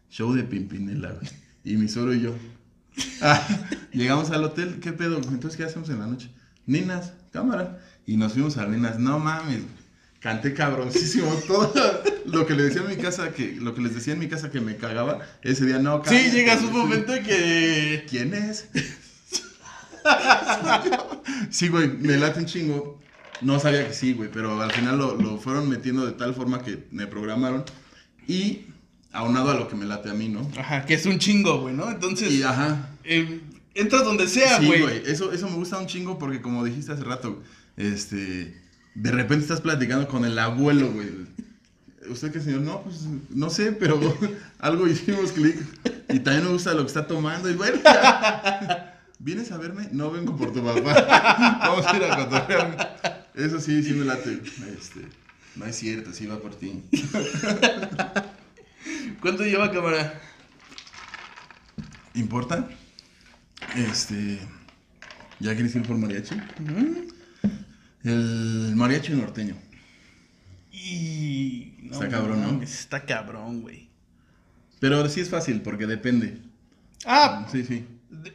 Show de Pimpinela, güey. Y mi suegro y yo. Ah, llegamos al hotel, ¿qué pedo? Entonces, ¿qué hacemos en la noche? Ninas, cámara. Y nos fuimos a Ninas, no mames. Canté cabroncísimo todo lo que le decía en mi casa, que lo que les decía en mi casa que me cagaba, ese día no Sí, cállate, llegas un momento en que. ¿Quién es? sí, güey, me late un chingo. No sabía que sí, güey, pero al final lo, lo fueron metiendo de tal forma que me programaron. Y aunado a lo que me late a mí, ¿no? Ajá, que es un chingo, güey, ¿no? Entonces, Y ajá. eh, entras donde sea, Sí, güey. güey, eso, eso me gusta un chingo porque como dijiste hace rato, este, de repente estás platicando con el abuelo, güey. ¿Usted qué señor? No, pues no sé, pero algo hicimos clic. Y también me gusta lo que está tomando. Y bueno, ya. ¿vienes a verme? No vengo por tu papá. Vamos a ir a cotorrear. Eso sí, sí me late. Este, no es cierto, sí va por ti. ¿Cuánto lleva cámara? ¿Importa? Este, ¿ya quieres ir por mariachi? El mariachi norteño. Y. Está cabrón, ¿no? Está cabrón, güey. Pero sí es fácil porque depende. Ah, Sí, sí.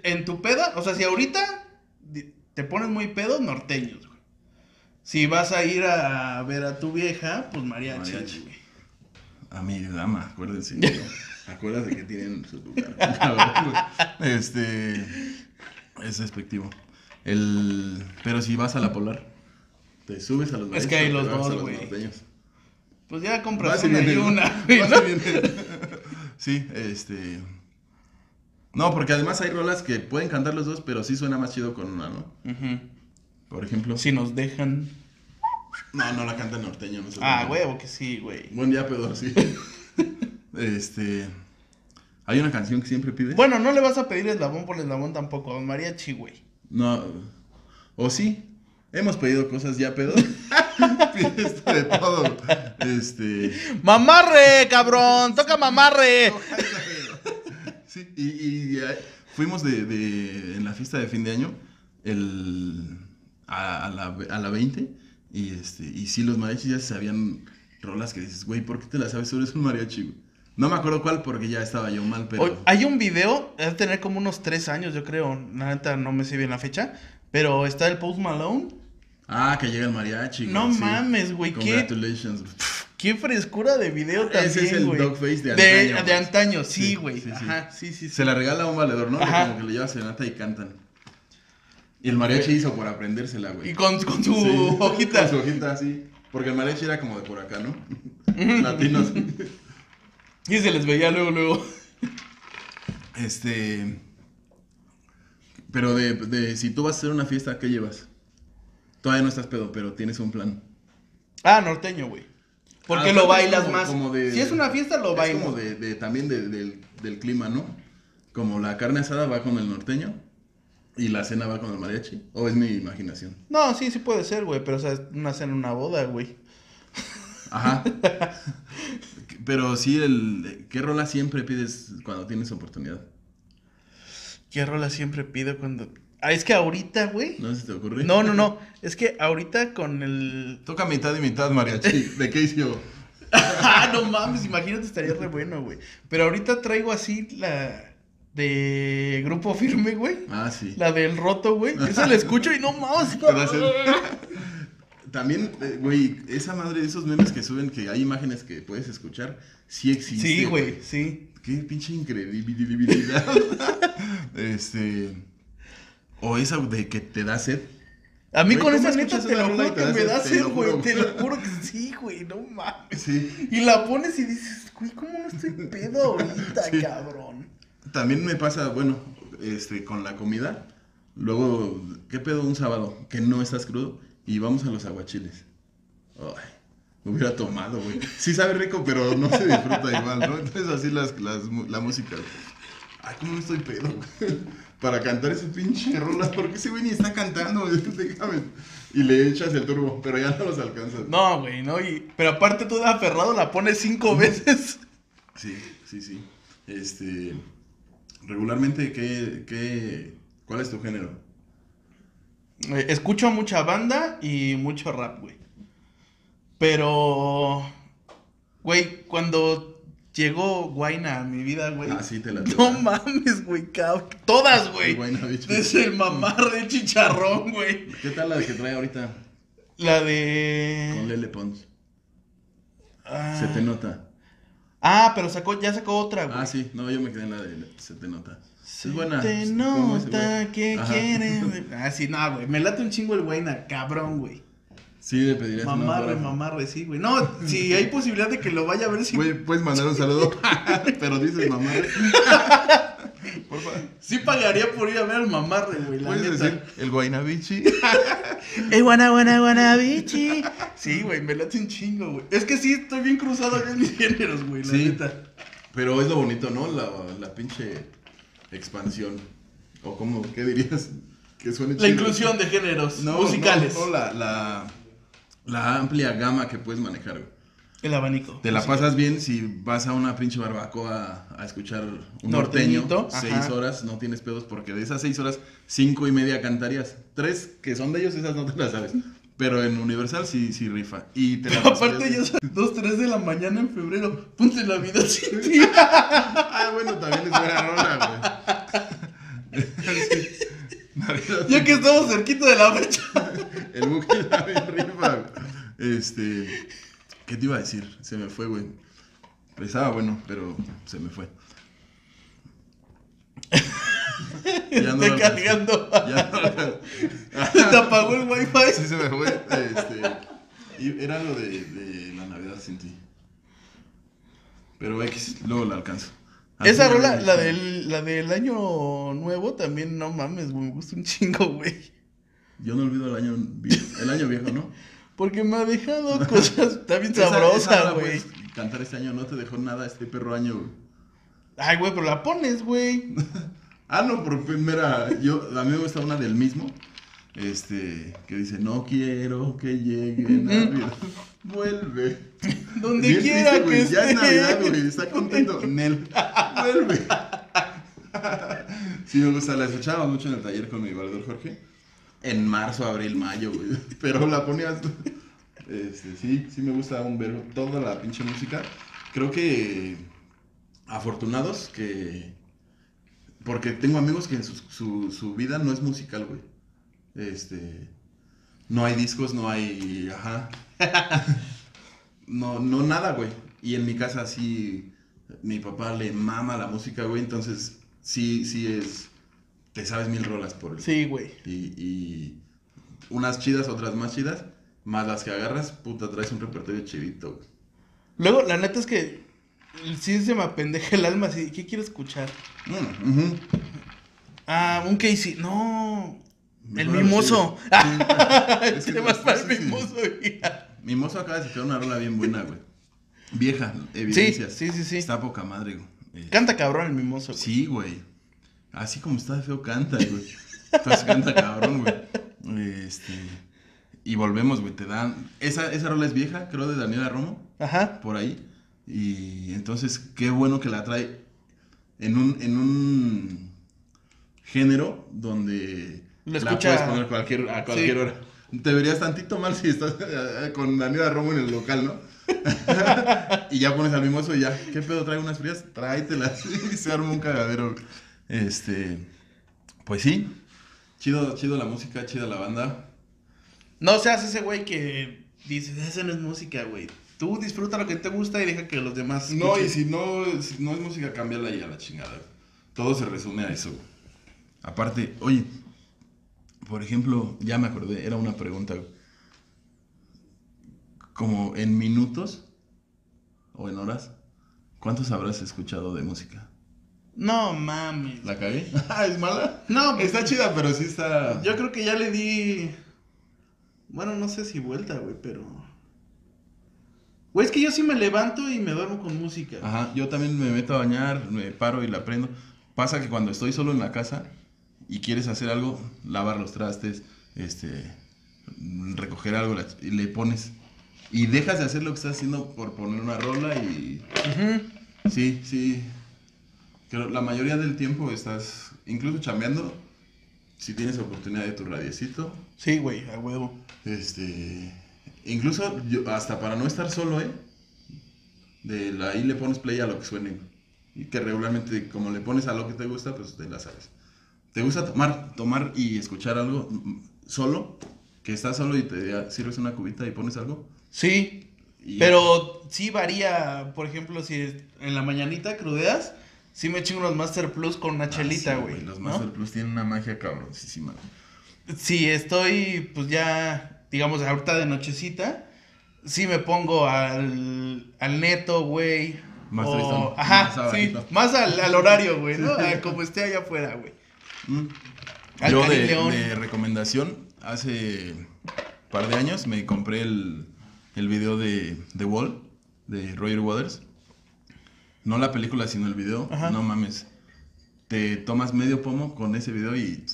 en tu peda, o sea, si ahorita te pones muy pedo, norteños, güey. Si vas a ir a ver a tu vieja, pues mariachi, Mariachi. güey. A mi dama, acuérdense. Acuérdate que tienen su lugar. Este. Es despectivo. El. Pero si vas a la polar, te subes a los Es que hay los dos, güey. norteños. Pues ya compras Vas una y una. Sí, este. No, porque además hay rolas que pueden cantar los dos, pero sí suena más chido con una, ¿no? Ujú. Por ejemplo. Si nos dejan. No, no la canta norteño, no sé. Ah, huevo que sí, güey. Buen día, pedo, sí. este. Hay una canción que siempre pides. Bueno, no le vas a pedir eslabón por eslabón tampoco, mariachi, güey. No. O sí. Hemos pedido cosas ya, pedo. fiesta de todo. Este. ¡Mamarre, cabrón! ¡Toca mamarre! Sí, y, y, eh, fuimos de, de- en la fiesta de fin de año el, a, a la, a la 20 y, este, y sí, los mariachis ya se sabían rolas que dices, güey, ¿por qué te la sabes? Tú eres un mariachi, güey. No me acuerdo cuál porque ya estaba yo mal, pero... Hay un video, debe tener como unos tres años, yo creo. La neta no me sé bien la fecha. Pero está el Post Malone. Ah, que llega el mariachi. No güey, sí. mames, güey, ¿qué? Congratulations. güey. Qué frescura de video también, Ese es el güey. dogface de De, antaño, de pues. antaño, sí, Sí, güey. sí. Ajá, sí, sí, sí. Se la regala a un valedor, ¿no? Que como que le lleva serenata y cantan. Y el mariachi hizo por aprendérsela, güey. Y con, con su hojita. Con su hojita, sí. Porque el mariachi era como de por acá, ¿no? Latinos. Y se les veía luego, luego. Este. Pero de, de si tú vas a hacer una fiesta, ¿qué llevas? Todavía no estás pedo, pero tienes un plan. Ah, norteño, güey. Porque Ah, lo bailas como- más. como de- si es una fiesta, lo es bailas. como de, de- también de- del, del clima, ¿no? Como la carne asada va con el norteño y la cena va con el mariachi. ¿O es mi imaginación? No, sí, sí puede ser, güey. Pero, o sea, es una cena, una boda, güey. Ajá. pero sí, el, ¿qué rola siempre pides cuando tienes oportunidad? ¿Qué rola siempre pido cuando.? Ah, es que ahorita, güey. ¿No se te ocurre? No, no, no. Es que ahorita con el. Toca mitad y mitad mariachi. ¿De qué hizo? ah, no mames, imagínate, estaría re bueno, güey. Pero ahorita traigo así la. De grupo firme, güey. Ah, sí. La del roto, güey. Esa la escucho y no mames. También, eh, güey, esa madre de esos memes que suben que hay imágenes que puedes escuchar, sí existe. Sí, güey, sí. Qué pinche incredibilidad. este. O esa de que te da sed. A mí Güey, con ¿cómo esa neta te lo juro que me da sed, güey. Te lo juro que sí, güey. No mames. Sí. Y la pones y dices, güey, ¿cómo no estoy pedo ahorita, Sí. cabrón? También me pasa, bueno, este, con la comida. Luego, ¿qué pedo un sábado? Que no estás crudo y vamos a los aguachiles. Ay, me hubiera tomado, güey. Sí sabe rico, pero no se disfruta igual, ¿no? Entonces así las, las la música. güey. Ay, ¿cómo no estoy pedo? Para cantar ese pinche rola, porque ese güey ni está cantando, déjame. Y le echas el turbo, pero ya no los alcanzas. No, güey, no. Y, pero aparte tú de aferrado la pones cinco veces. Sí, sí, sí. Este, regularmente, ¿qué, qué, cuál es tu género? Eh, Escucho mucha banda y mucho rap, güey. Pero, güey, cuando llegó Guaina a mi vida, güey. Ah, sí, te la No mames, güey, cabrón. Todas, güey. Desde el mamarre de chicharrón, güey. ¿Qué tal la que trae ahorita La con de. Lele Pons? Ah, Se te nota. Ah, pero sacó, ya sacó otra, güey. Ah, sí, no, yo me quedé en la de Se te nota. Se es buena. te como ese nota que quieres. Ah, sí, no, güey. Me late un chingo el Guaina, cabrón, güey. Sí, le pedirías Mamarre, mamarre, sí, güey. No, si hay posibilidad de que lo vaya a ver, sí. Güey, puedes mandar un saludo, pero dices mamarre. Por favor. Sí pagaría por ir a ver al mamarre, güey, la Puedes neta. decir el Guaynabichi. ¡Ey, guana, guana, guana, bichi! Sí, güey, me late un chingo, güey. Es que sí, estoy bien cruzado en mis géneros, güey, la Sí. neta. Pero es lo bonito, ¿no? La, la pinche expansión. O como, ¿qué dirías? Que suene La chido. inclusión de géneros No, musicales. No, no, la, la, la amplia gama que puedes manejar, güey. El abanico. Te la pasas bien si vas a una pinche barbacoa a escuchar un norteño. Seis ajá. horas, no tienes pedos, porque de esas seis horas, cinco y media cantarías. Tres que son de ellos, esas no te las sabes. Pero en Universal sí, sí rifa. Y te la Pero aparte bien. son 2, 3 de la mañana en febrero. Ponte la vida sin ti. Ah, bueno, también es buena rola, güey. Sí. Ya que estamos cerquita de la fecha. El buque también rifa. güey. Este. ¿Qué te iba a decir? Se me fue, güey. Estaba bueno, pero se me fue. Ya no cargando. Ya no te apagó el wifi. Sí, se me fue. Este. era lo de, de la Navidad sin ti. Pero X, luego la alcanzo. Al Esa rola, la del, la del año nuevo, también no mames, güey. Me gusta un chingo, güey. Yo no olvido el año, el año viejo, ¿no? Porque me ha dejado cosas. Está bien Esa- esa sabrosa, rola güey. puedes cantar este año, no te dejó nada este perro año. güey. Ay, güey, pero la pones, güey. Ah, no, por primera. Yo, a mí me gusta una del mismo. Este, que dice, no quiero que llegue Navidad. Vuelve. Donde Bien quiera triste, que Ya es esté. Navidad, güey. Está contento. Nel. Vuelve. Sí, me gusta. La escuchábamos mucho en el taller con mi valedor Jorge. En marzo, abril, mayo, güey. Pero la ponías. Este, sí, sí me gusta un verbo. Toda la pinche música. Creo que. Afortunados que. Porque tengo amigos que en su, su, su vida no es musical, güey. Este. No hay discos, no hay. Ajá. No, no nada, güey. Y en mi casa sí, mi papá le mama la música, güey. Entonces, sí, sí es. Te sabes mil rolas por Sí, güey. y, y unas chidas, otras más chidas. Más las que agarras, puta, traes un repertorio chivito, güey. Luego, la neta es que sí se me apendeja el alma así. ¿Qué quiero escuchar? Mm, ujú. Ah, un Casey. No. El mimoso. sí. Es que vas para el sí, sí. mimoso, güey. Mimoso acaba de sacar una rola bien buena, güey. Vieja, Sí, evidencias. sí, sí, sí. Está poca madre, güey. Canta cabrón el mimoso. güey. Sí, güey. Así como está feo, canta, güey. Entonces canta cabrón, güey. Este. Y volvemos, güey. Te dan. Esa, esa rola es vieja, creo, de Daniela Romo, Ajá. por ahí. Y entonces, qué bueno que la trae en un, en un género donde Lo la escucha- puedes poner cualquier, a cualquier Sí. hora. Te verías tantito mal si estás eh, con Daniela Romo en el local, ¿no? y ya pones al mimoso y ya, ¿qué pedo? ¿Trae unas frías? Tráetelas. y se arma un cagadero. Este, pues sí, chido, chido la música, chida la banda. No seas ese güey que dices, esa no es música, güey. Tú disfruta lo que te gusta y deja que los demás. No, y si no, si no es música, cámbiala y a la chingada. Todo se resume a eso. Aparte, oye, por ejemplo, ya me acordé, era una pregunta. Como en minutos o en horas, ¿cuántos habrás escuchado de música? No mames. ¿La cagué? ¿Es mala? No, pues, Está chida, pero sí está... Yo creo que ya le di. Bueno, no sé si vuelta, güey, pero. Güey, es que yo sí me levanto y me duermo con música. Ajá, yo también me meto a bañar, me paro y la prendo. Pasa que cuando estoy solo en la casa y quieres hacer algo, lavar los trastes, este, recoger algo, y le pones. Y dejas de hacer lo que estás haciendo por poner una rola y... Sí, sí. Pero la mayoría del tiempo estás, incluso chambeando, si tienes oportunidad de tu radiecito, Sí, güey, a huevo. este. Incluso yo, hasta para no estar solo, ¿eh? De la- ahí le pones play a lo que suene. Y que regularmente, como le pones a lo que te gusta, pues te la sabes. ¿Te gusta tomar, tomar y escuchar algo mm, solo? Que estás solo y te sirves una cubita y pones algo. Sí, Y- pero sí varía. Por ejemplo, si en la mañanita crudeas, sí me chingo unos Master Plus con una Ah, chelita, sí, güey. Los ¿no? Master Plus tienen una magia cabroncísima. Si estoy, pues ya, digamos, ahorita de nochecita, sí me pongo al, al neto, güey. Más o- tristón, Ajá, más sí, más al, al horario, güey, ¿no? A como esté allá afuera, güey. Mm. Yo de, León. de recomendación, hace un par de años me compré el, el video de The Wall, de Roger Waters. No la película, sino el video. Ajá. No mames. Te tomas medio pomo con ese video y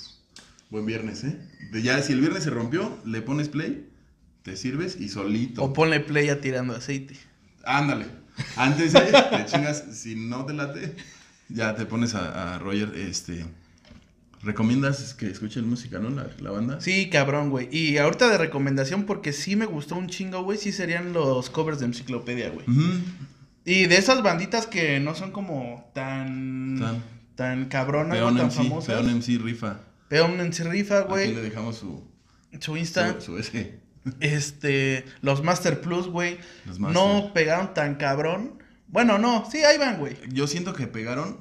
buen viernes, ¿eh? De ya, si el viernes se rompió, le pones play, te sirves y solito. O ponle play a tirando aceite. Ándale. Antes de te chingas, si no te late, ya te pones a, a Roger, este... ¿Recomiendas que escuchen música, no? La, la banda. Sí, cabrón, güey. Y ahorita de recomendación, porque sí me gustó un chingo, güey, sí serían los covers de enciclopedia, güey. Y de esas banditas que no son como tan. Tan. tan cabronas, Peón no tan MC, famosas. Peón MC rifa. Peón en rifa, Aquí le güey. dejamos su, Su Insta. su, su ese. Este. Los Master Plus, güey. Los Master. No pegaron tan cabrón. Bueno, no, sí, ahí van, güey. Yo siento que pegaron,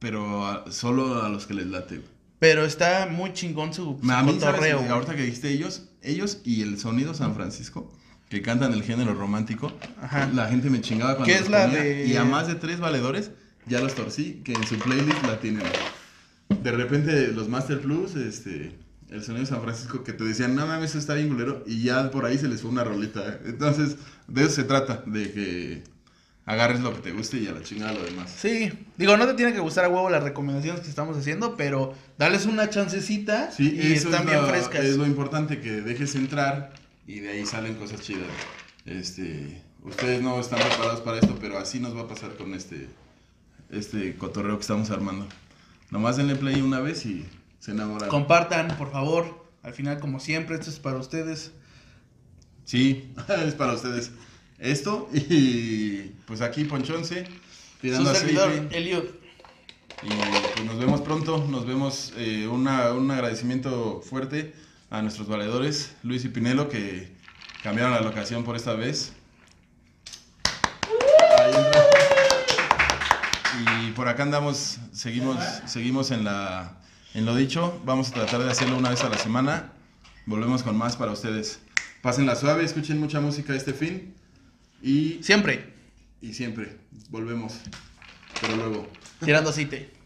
pero a- solo a los que les late. güey. Pero está muy chingón su, su A mí, ¿sabes? cotorreo, güey. ahorita que dijiste ellos, ellos y el sonido San Francisco, que cantan el género romántico, Ajá. la gente me chingaba cuando ¿Qué es la ponía, de- Y a más de tres valedores, ya los torcí, que en su playlist la tienen. De repente, los Master Plus, este, el sonido San Francisco, que te decían, no mames, eso está bien culero, y ya por ahí se les fue una rolita. ¿eh? Entonces, de eso se trata, de que agarres lo que te guste y a la chingada lo demás. Sí, digo, no te tiene que gustar a huevo las recomendaciones que estamos haciendo, pero dales una chancecita Sí, y eso están es bien lo, frescas. Es lo importante, que dejes entrar y de ahí salen cosas chidas. Este, ustedes no están preparados para esto, pero así nos va a pasar con este, este cotorreo que estamos armando. Nomás denle play una vez y se enamoran. Compartan, por favor. Al final, como siempre, esto es para ustedes. Sí, es para ustedes. Esto y pues aquí Ponchonce, Su tirando servidor, aceite. Elliot. Y pues nos vemos pronto, nos vemos, eh, una- un agradecimiento fuerte a nuestros valedores, Luis y Pinelo, que cambiaron la locación por esta vez. Y por acá andamos, seguimos, seguimos en, la, en lo dicho, vamos a tratar de hacerlo una vez a la semana, volvemos con más para ustedes. Pásenla suave, escuchen mucha música este fin y, Siempre, y siempre, volvemos, pero luego. tirando aceite.